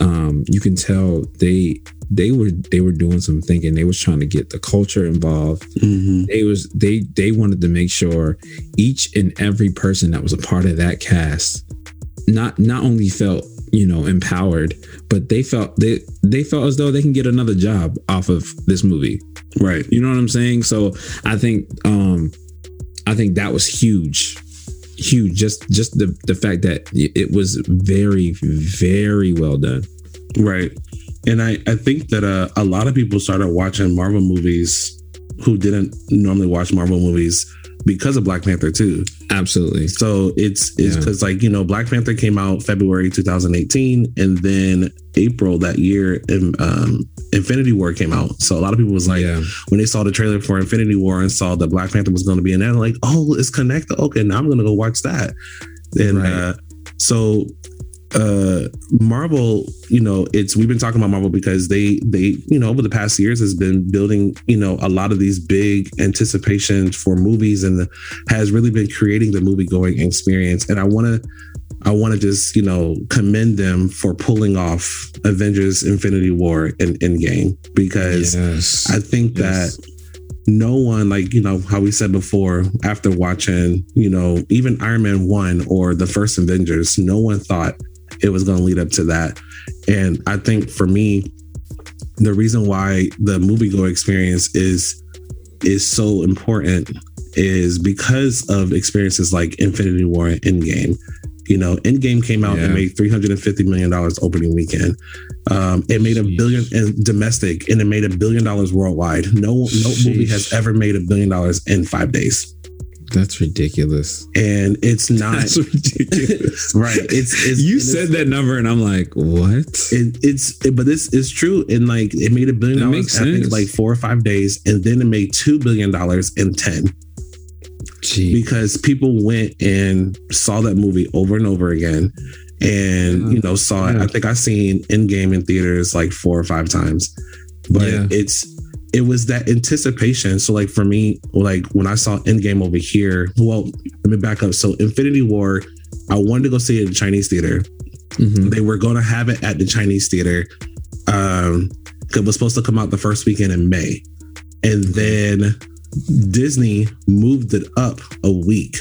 Um, you can tell they they were they were doing some thinking. They was trying to get the culture involved. Mhm. They was they they wanted to make sure each and every person that was a part of that cast not not only felt you know empowered, but they felt they they felt as though they can get another job off of this movie. right. You know what I'm saying? So I think um I think that was huge. Huge. Just just the the fact that it was very, very well done. Right. And I, I think that uh, a lot of people started watching Marvel movies who didn't normally watch Marvel movies because of Black Panther too. Absolutely. So it's it's Yeah. because like you know Black Panther came out February 2018, and then April that year, and, um, Infinity War came out. So a lot of people was like yeah. when they saw the trailer for Infinity War and saw that Black Panther was going to be in there, like oh it's connected. Okay, now I'm going to go watch that. And Right. uh, so uh Marvel, you know, it's we've been talking about Marvel because they they, you know, over the past years has been building, you know, a lot of these big anticipations for movies and has really been creating the movie going experience. And I want to I want to just, you know, commend them for pulling off Avengers Infinity War and Endgame because Yes. I think Yes. that no one, like, you know, how we said before, after watching, you know, even Iron Man 1 or the first Avengers, no one thought it was going to lead up to that. And I think for me, the reason why the moviegoer experience is is so important is because of experiences like Infinity War and Endgame. You know, Endgame came out and made three hundred and fifty million dollars opening weekend. Um, it made a billion in domestic, and it made a billion dollars worldwide. No, no movie has ever made a billion dollars in five days, That's ridiculous. and it's not That's ridiculous. right. It's, it's you and it's- said that number and I'm like, what? It, it's it, but this is true and like it made a billion That dollars I think like four or five days and then it made two billion dollars in 10 Gee. because people went and saw that movie over and over again and you know saw it i think i seen Endgame in theaters like four or five times but Yeah. it's it was that anticipation so like for me like when i saw Endgame over here well let me back up so infinity war i wanted to go see it in chinese theater Mhm. they were going to have it at the Chinese theater. Um, it was supposed to come out the first weekend in May, and then Disney moved it up a week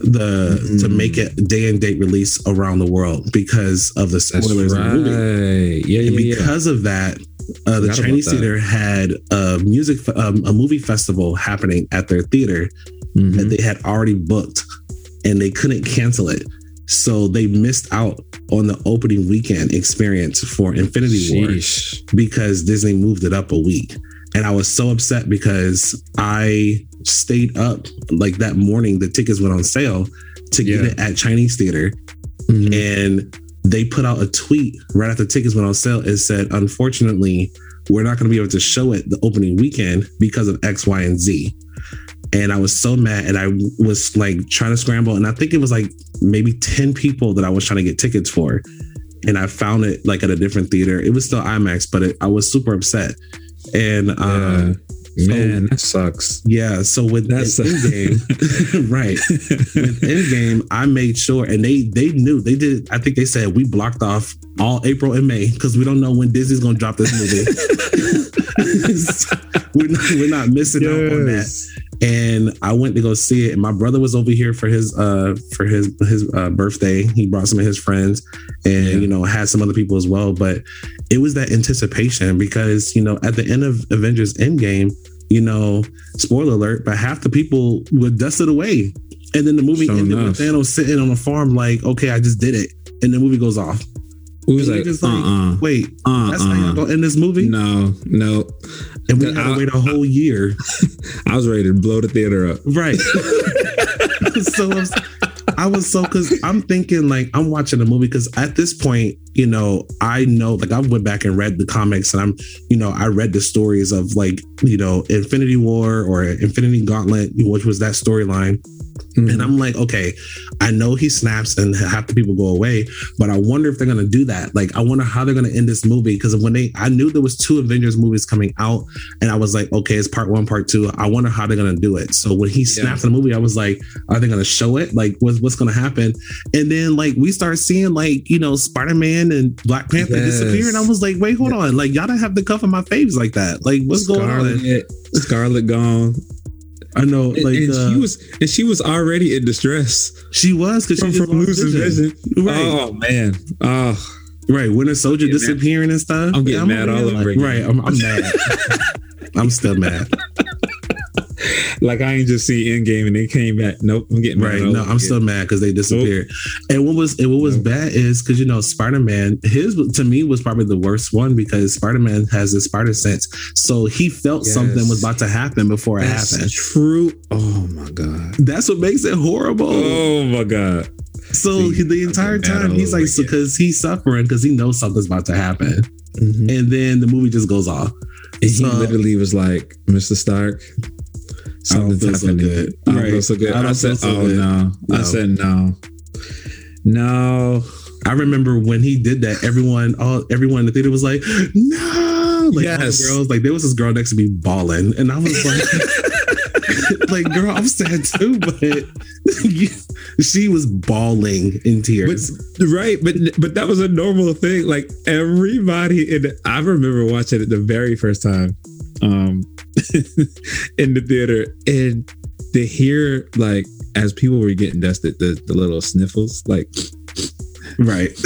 the to Mm. make it day and date release around the world because of the spoilers the right. Yeah, And yeah, yeah. because of that, uh, the Chinese theater had a music, um, a movie festival happening at their theater Mhm. that they had already booked and they couldn't cancel it. So they missed out on the opening weekend experience for Infinity War because Disney moved it up a week. And I was so upset because I stayed up like that morning, the tickets went on sale to get Yeah. it at Chinese Theater. Mhm. And they put out a tweet right after tickets went on sale. It said, unfortunately, we're not going to be able to show it the opening weekend because of X, Y, and Z. And I was so mad and I was like trying to scramble. And I think it was like maybe 10 people that I was trying to get tickets for. And I found it like at a different theater. It was still IMAX, but it, I was super upset. And um, Man, that sucks. yeah, so with That's- Endgame, right? With Endgame, I made sure, and they they knew they did. I think they said we blocked off all April and May because we don't know when Disney's going to drop this movie. we're not we're not missing out on that. And I went to go see it, and my brother was over here for his uh for his his uh, birthday. He brought some of his friends, and Yeah. you know had some other people as well. But it was that anticipation because you know at the end of Avengers Endgame, you know, spoiler alert, but half the people were dusted away. And then the movie Sure ended enough. with Thanos sitting on a farm, like, okay, I just did it. And the movie goes off. Was And like, uh-uh. Wait, uh that's how y'all gonna end this movie? No, no. And we had to wait a whole year. I was ready to blow the theater up. Right. so I was, I was so because I'm thinking like I'm watching a movie because at this point, you know, I know like I went back and read the comics and I'm, you know, I read the stories of like, you know, Infinity War or Infinity Gauntlet, which was that storyline. Mm-hmm. And I'm like, okay, I know he snaps and half the people go away, but I wonder if they're gonna do that. Like, I wonder how they're gonna end this movie because when they, I knew there was two Avengers movies coming out, and I was like, okay, it's part one, part two. I wonder how they're gonna do it. So when he snaps yeah. in the movie, I was like, are they gonna show it? Like, what's what's gonna happen? And then like we start seeing like you know Spider Man and Black Panther yes. disappear, and I was like, wait, hold on, like y'all don't have the cuff of my faves like that. Like, what's Scarlet, going on? Scarlet gone. I know, like and, uh, she was, and she was already in distress. She was because she from, losing vision. vision. Right. Oh man. Oh. Right. When Winter Soldier disappearing mad. and stuff. I'm getting yeah, mad I'm all over. Like, right. I'm, I'm mad. I'm still mad. Like I ain't just see Endgame and they came back. Nope, I'm getting right. No, I'm still mad because they disappeared. Nope. And what was and what was nope. bad is because you know Spider Man, his to me was probably the worst one because Spider Man has a spider sense, so he felt yes. something was about to happen before That's it happened. True. Oh my god. That's what makes it horrible. Oh my god. So See, the entire time he's like, because so, he's suffering because he knows something's about to happen, mm-hmm. and then the movie just goes off. And so, he literally was like, "Mr. Stark, something's happening. Oh, so good. I don't right. feel so good. I, I said, so oh. No. no. I said no. No. I remember when he did that, everyone, all everyone in the theater was like, no. Like yes. girls, like there was this girl next to me bawling. And I was like, like, girl, I'm sad too, but she was bawling in tears. But, right, but but that was a normal thing. Like everybody in I remember watching it the very first time. Um in the theater. And to hear like as people were getting dusted the, the little sniffles like right.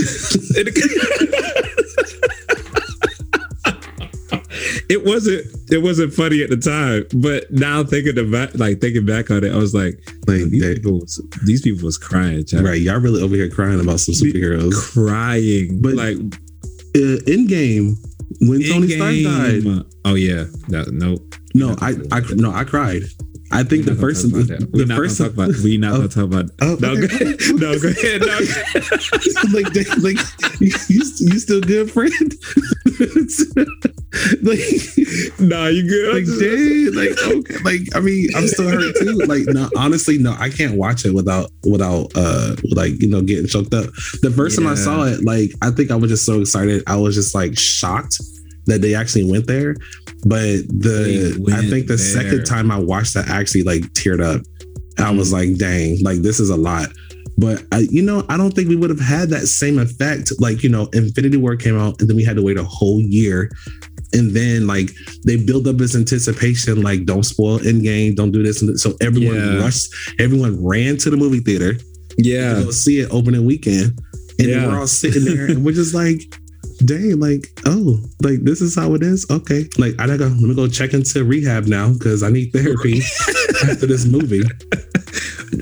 It wasn't it wasn't funny at the time but now thinking about like thinking back on it i was like, like these, people was, these people was crying child. right. Y'all really over here crying about some superheroes. crying. But like uh, Endgame when Tony Stark died. Oh yeah, no, nope. No, I, I, no, I cried. I think the first, the, the first, talk about, we not gonna oh. talk about. Oh, no, okay. go ahead. no, go ahead. No, like, like, you, you still good, friend? like, nah, you good? Like, dang, like, okay, like, I mean, I'm still hurt too. Like, no, honestly, no, I can't watch it without, without, uh, like, you know, getting choked up. The first yeah. time I saw it, like, I think I was just so excited. I was just like shocked that they actually went there. But the I think the there. second time I watched that, I actually like teared up. I was like, dang, like this is a lot. But I, you know, I don't think we would have had that same effect. Like, you know, Infinity War came out and then we had to wait a whole year. And then like they build up this anticipation, like don't spoil Endgame, don't do this. And so everyone yeah. rushed, everyone ran to the movie theater. Yeah. To go see it opening weekend. And yeah. we're all sitting there and we're just like, dang, like, oh, like this is how it is. Okay. Like I gotta go, let me go check into rehab now because I need therapy after this movie.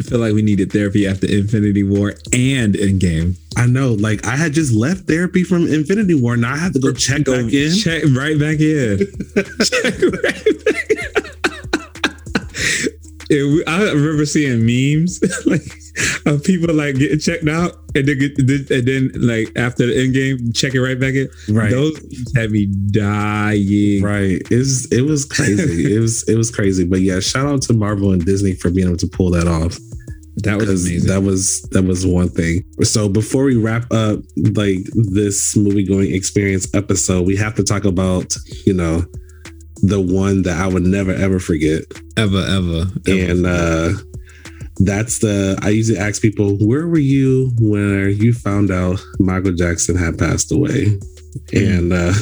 Feel like we needed therapy after Infinity War and Endgame. I know. Like I had just left therapy from Infinity War. Now I have to go check go back in. Check right back in. check right back in. I remember seeing memes like of people like getting checked out and then, and then like after the Endgame, check it right back in. Right. Those had me dying. Right. It's it was crazy. it was it was crazy. But yeah, shout out to Marvel and Disney for being able to pull that off. That was amazing. That was that was one thing. So before we wrap up like this movie going experience episode, we have to talk about, you know, the one that I would never ever forget. Ever, ever. ever. And uh that's the I usually ask people, where were you when you found out Michael Jackson had passed away? And uh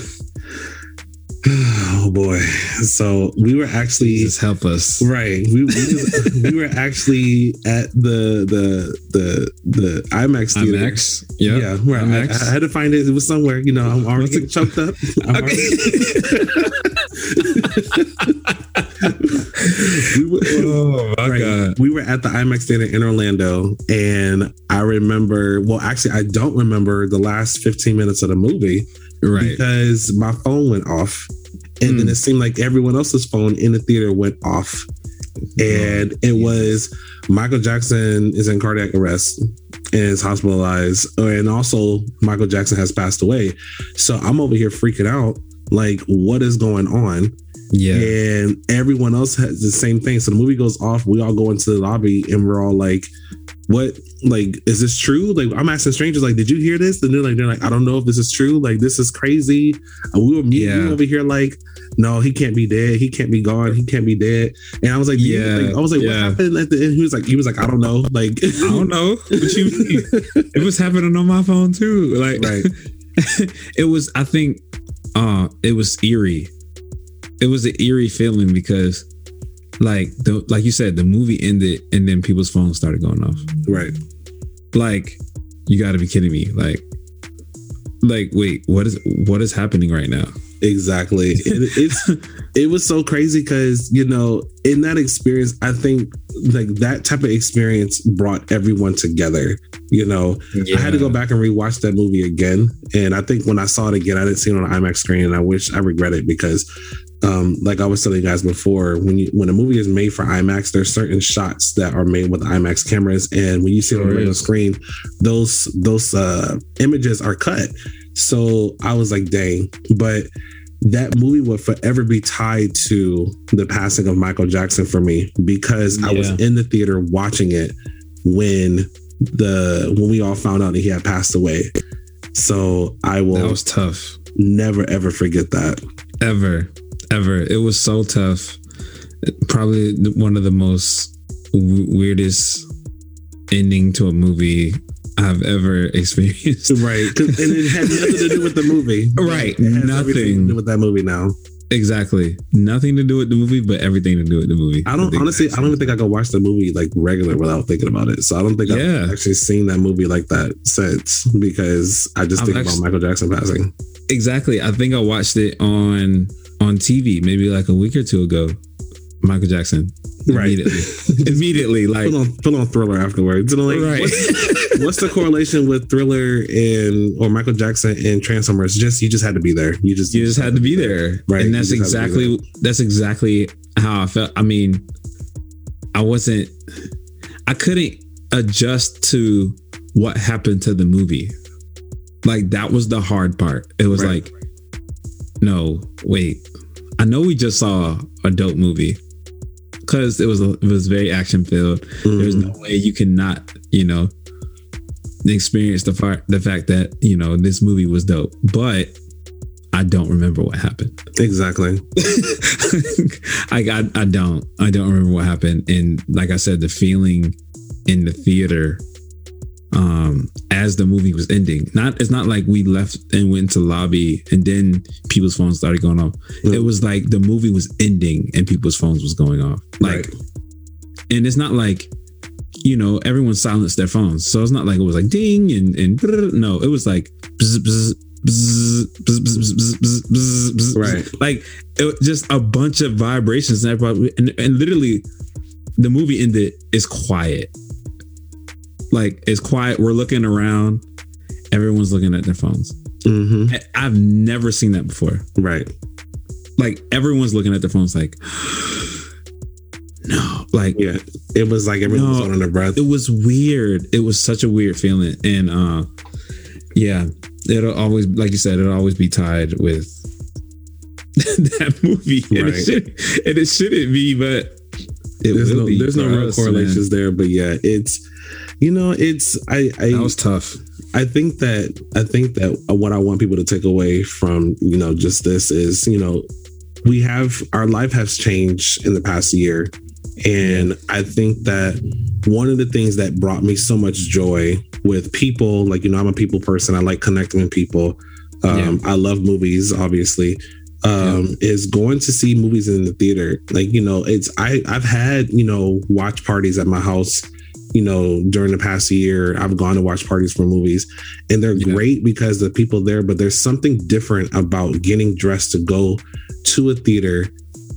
oh boy. So we were actually just help us. Right. We we, we were actually at the the the the IMAX theater. IMAX. Yep. Yeah. Where IMAX. I, I, had to find it. It was somewhere, you know, I'm already choked up. we were, oh my right, god! We were at the IMAX theater in Orlando, and I remember. Well, actually, I don't remember the last 15 minutes of the movie, right? Because my phone went off, and mm. then hmm. it seemed like everyone else's phone in the theater went off. and it was Michael Jackson is in cardiac arrest and is hospitalized, and also Michael Jackson has passed away. So I'm over here freaking out, like what is going on? Yeah. And everyone else has the same thing. So the movie goes off. We all go into the lobby and we're all like, what like is this true like i'm asking strangers like did you hear this and they're like they're like i don't know if this is true like this is crazy and we were meeting Yeah. over here like no he can't be dead he can't be gone he can't be dead and i was like yeah Yeah, like, i was like what happened at the end he was like he was like i don't know like I don't know what you it was happening on my phone too. Like, right it was. I think, uh, it was eerie. It was an eerie feeling because, like, the like you said, the movie ended and then people's phones started going off. right Like, you got to be kidding me. Like, like, wait, what is what is happening right now? Exactly. It, it's it was so crazy because you know in that experience, I think like that type of experience brought everyone together. You know, I had to go back and rewatch that movie again, and I think when I saw it again, I didn't see it on an IMAX screen, and I wish I regret it because. Um, like I was telling you guys before, when you when a movie is made for IMAX, there's certain shots that are made with IMAX cameras, and when you see it on regular is. screen, those those uh, images are cut. So I was like, dang. But that movie will forever be tied to the passing of Michael Jackson for me because I was in the theater watching it when the when we all found out that he had passed away. So I will That was tough. never ever forget that. ever ever it was so tough probably one of the most w- weirdest ending to a movie i've ever experienced Right, And it had nothing to do with the movie. Right, It has everything nothing. to do with that movie now. exactly nothing to do with the movie but everything to do with the movie I don't think honestly. I don't even think I could watch the movie like regular without thinking about it. So I don't think Yeah. I've actually seen that movie like that since because I just I've think actually- about Michael Jackson passing. exactly i think i watched it on on tv maybe like a week or two ago michael jackson Right. immediately immediately like Put on put on Thriller afterwards. Like, Right. what's, what's the correlation with Thriller and or Michael Jackson and Transformers? Just you just had to be there. You just you just had to be there Right, and that's you just had to be exactly that's exactly how i felt i mean i wasn't i couldn't adjust to what happened to the movie like that was the hard part it was Right. like no wait. I know we just saw a dope movie because it was it was very action filled there's Mhm. no way you cannot you know experience the fact the fact that you know this movie was dope. But i don't remember what happened. Exactly. I, I i don't i don't remember what happened. And like i said the feeling in the theater um as the movie was ending not it's not like we left and went to lobby and then people's phones started going off mm. it was like the movie was ending and people's phones was going off like right. and it's not like you know everyone silenced their phones so it's not like it was like ding and and no it was like bzz, bzz, right. Like it just a bunch of vibrations and and, and literally the movie ended is quiet like it's quiet we're looking around everyone's looking at their phones hmm I- i've never seen that before Right. like everyone's looking at their phones like no like Yeah. It was like everyone was No. on their breath. it was weird. It was such a weird feeling. And uh yeah, it'll always like you said, it'll always be tied with that movie. And, Right. it should, and it shouldn't be, but it There's no there's no real correlations there, but yeah, it's you know, it's I I. That was tough. I think that I think that what I want people to take away from you know just this is you know we have our life has changed in the past year, and I think that one of the things that brought me so much joy with people, like you know, I'm a people person. I like connecting with people. Um, I love movies, obviously. Um, is going to see movies in the theater. Like you know, it's I I've had you know watch parties at my house you know, during the past year, I've gone to watch parties for movies and they're Yeah. great because the people there, but there's something different about getting dressed to go to a theater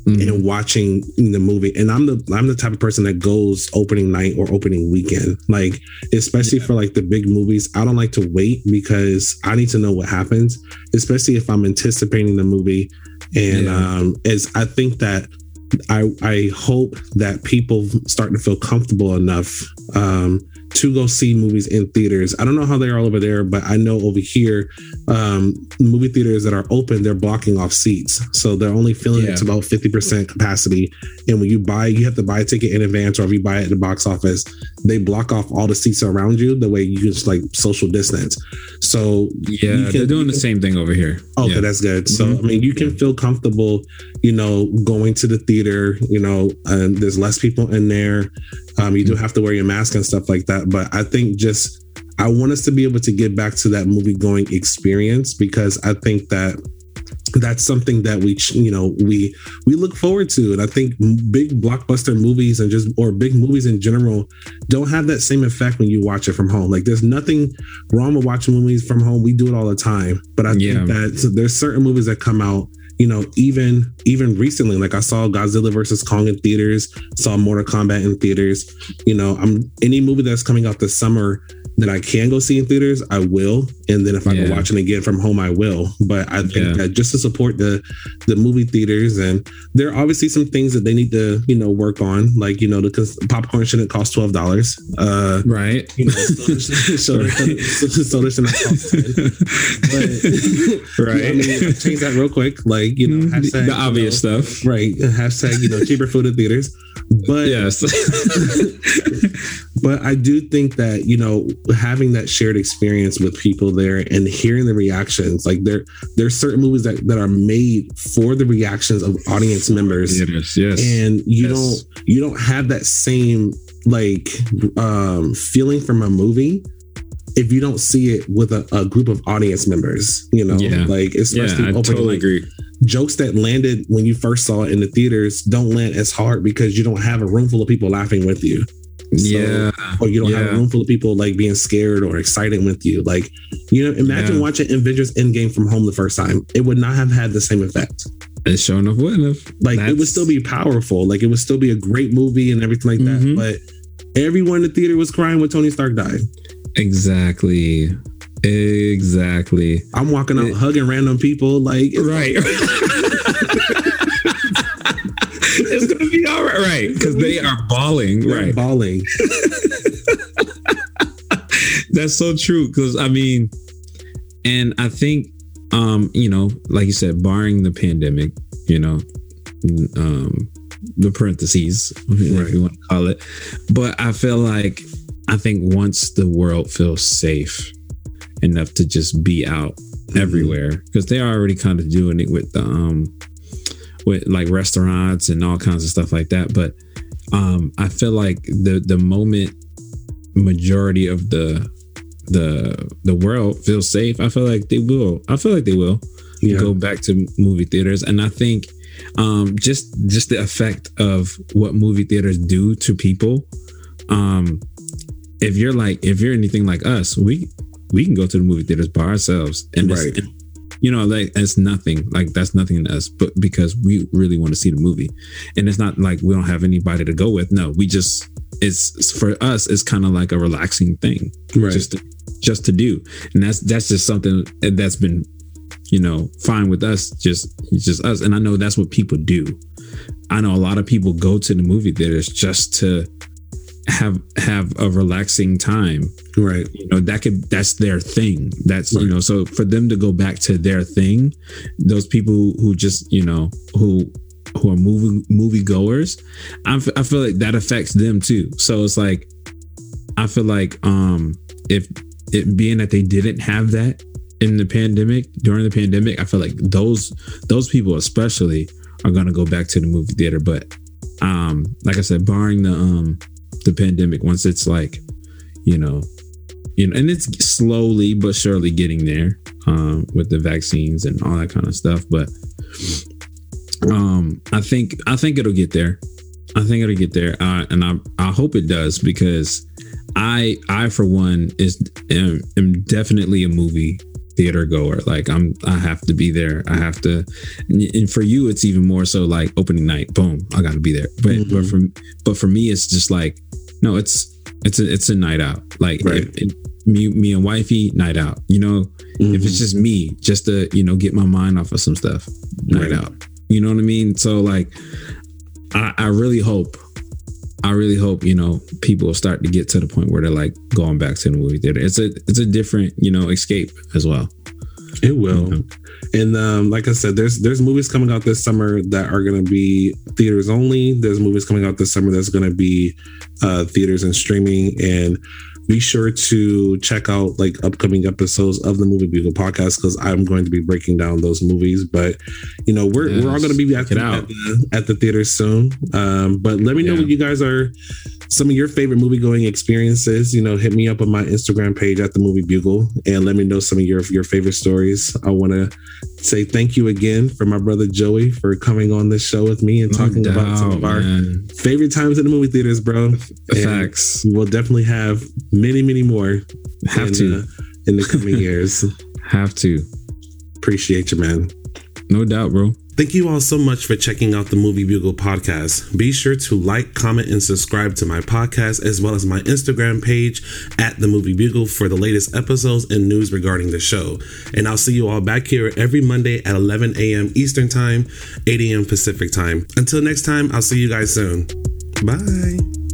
Mhm. and watching the movie. And I'm the I'm the type of person that goes opening night or opening weekend. Like, especially for like the big movies, I don't like to wait because I need to know what happens, especially if I'm anticipating the movie. And Yeah. um as I think that I I hope that people start to feel comfortable enough um, to go see movies in theaters. I don't know how they are all over there, but I know over here, um, movie theaters that are open, they're blocking off seats. So they're only filling yeah. it to about 50% capacity. And when you buy, you have to buy a ticket in advance, or if you buy it at the box office, they block off all the seats around you the way you just like social distance. So yeah, can, they're doing the same thing over here. Okay, yeah. that's good. So mm-hmm. I mean, you can feel comfortable, you know, going to the theater. You know, and there's less people in there. Um, you do have to wear your mask and stuff like that. But I think just I want us to be able to get back to that movie going experience because I think that that's something that we you know we we look forward to. And i think big blockbuster movies and just or big movies in general don't have that same effect when you watch it from home. Like there's nothing wrong with watching movies from home. We do it all the time. But i yeah. think that so there's certain movies that come out you know, even even recently, like I saw Godzilla versus Kong in theaters, saw Mortal Kombat in theaters. You know, I'm any movie that's coming out this summer that I can go see in theaters, I will. And then if I yeah. can watch it again from home, I will. But I think yeah. that just to support the the movie theaters, and there are obviously some things that they need to you know work on, like you know because popcorn shouldn't cost twelve dollars, uh, right? You know, soda, soda, should not cost ten. But, right? I mean, change that real quick, like you know, mm-hmm. hashtag, the obvious know, stuff, right? Hashtag you know cheaper food in theaters. But yes, but I do think that you know having that shared experience with people there and hearing the reactions, like there there's certain movies that, that are made for the reactions of audience members. Yes, yes. And you yes. don't you don't have that same like um feeling from a movie if you don't see it with a, a group of audience members, you know, yeah. like especially yeah, I totally like, agree. Jokes that landed when you first saw it in the theaters don't land as hard because you don't have a room full of people laughing with you. So, yeah. Or you don't yeah. have a room full of people like being scared or excited with you. Like, you know, imagine yeah. watching Avengers Endgame from home the first time. It would not have had the same effect. It sure enough wouldn't have. Like, That's... it would still be powerful. Like, it would still be a great movie and everything like that. Mm-hmm. But everyone in the theater was crying when Tony Stark died. Exactly. Exactly. I'm walking out it, hugging random people. Like, right. it's gonna be all right, right? Because they are bawling, They're right? Bawling. That's so true. Because I mean, and I think, um, you know, like you said, barring the pandemic, you know, um, the parentheses, right. if you want to call it, but I feel like I think once the world feels safe enough to just be out mm-hmm. everywhere, because they're already kind of doing it with the um with like restaurants and all kinds of stuff like that. But um, I feel like the the moment majority of the the the world feels safe, I feel like they will. I feel like they will yeah. go back to movie theaters, and I think um, just just the effect of what movie theaters do to people. Um, if you're like if you're anything like us, we we can go to the movie theaters by ourselves and, right you know, like it's nothing. Like that's nothing to us, but because we really want to see the movie, and it's not like we don't have anybody to go with. No, we just it's for us. It's kind of like a relaxing thing, right? Just to, just to do, and that's that's just something that's been, you know, fine with us. Just just us, and I know that's what people do. I know a lot of people go to the movie theaters just to have have a relaxing time right? You know that could that's their thing. That's right. you know so for them to go back to their thing those people who just you know who who are movie movie goers I, I feel like that affects them too. So it's like i feel like um if it being that they didn't have that in the pandemic during the pandemic i feel like those those people especially are going to go back to the movie theater. But um like i said barring the um the pandemic once it's like you know you know and it's slowly but surely getting there um, with the vaccines and all that kind of stuff but um i think i think it'll get there. I think it'll get there. Uh, and i i hope it does because i i for one is am, am definitely a movie theater goer. Like I'm, I have to be there. I have to, and for you, it's even more so like opening night. Boom, I got to be there. But mm-hmm. but for but for me, it's just like no, it's it's a it's a night out. Like right. if, if me me and wifey night out. You know, mm-hmm. if it's mm-hmm. just me, just to you know get my mind off of some stuff, night right. out. You know what I mean? So like I, I really hope I really hope you know people will start to get to the point where they're like going back to the movie theater. It's a it's a different you know escape as well. It will, mm-hmm. and um, like I said, there's there's movies coming out this summer that are going to be theaters only. There's movies coming out this summer that's going to be uh, theaters and streaming, and be sure to check out like upcoming episodes of the Movie Bugle podcast because I'm going to be breaking down those movies. But you know, we're yes, we're all going to be at the, at the, at the theater soon. Um, but let me know yeah. what you guys are some of your favorite movie going experiences. You know, hit me up on my Instagram page at the Movie Bugle and let me know some of your your favorite stories. I want to say thank you again for my brother Joey for coming on this show with me and no talking doubt, about some of our man. favorite times in the movie theaters, bro. Facts. we'll definitely have many, many more. Have in, to uh, in the coming years. have to. Appreciate you, man. No doubt, bro. Thank you all so much for checking out the Movie Bugle podcast. Be sure to like, comment, and subscribe to my podcast as well as my Instagram page at the Movie Bugle for the latest episodes and news regarding the show. And I'll see you all back here every Monday at 11 a.m. Eastern Time, 8 a.m. Pacific Time. Until next time, I'll see you guys soon. Bye.